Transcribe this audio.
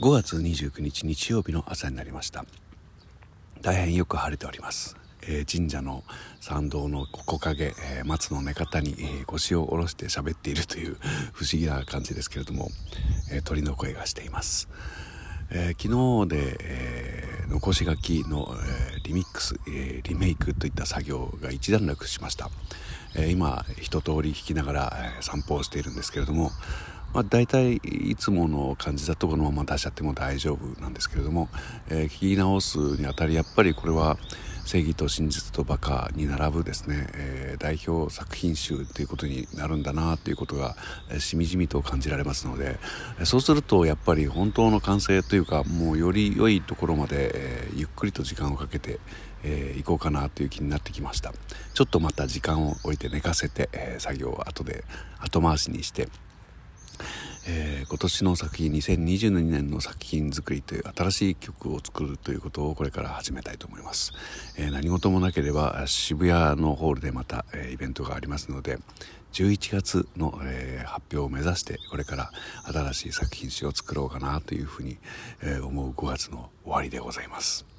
5月29日日曜日の朝になりました。大変よく晴れております、えー、神社の参道の木陰、えー、松の根方に、えー、腰を下ろして喋っているという不思議な感じですけれども、え鳥の声がしています、え昨日で、え残し書きの、えリミックス、えリメイクといった作業が一段落しました、え今一通り弾きながら、え散歩をしているんですけれどもまあ、大体いつもの感じだとこのまま出しちゃっても大丈夫なんですけれども、えー、聞き直すにあたりやっぱりこれは正義と真実とバカに並ぶですね、えー、代表作品集ということになるんだなということが、えー、しみじみと感じられますので、そうするとやっぱり本当の完成というかもうより良いところまで、えゆっくりと時間をかけてえー、行こうかなという気になってきました。ちょっとまた時間を置いて寝かせて、えー、作業を後で後回しにしてえー、今年の作品2022年の作品作りという新しい曲を作るということをこれから始めたいと思います、えー、何事もなければ渋谷のホールでまた、えー、イベントがありますので11月の、え発表を目指してこれから新しい作品集を作ろうかなというふうに、え思う5月の終わりでございます。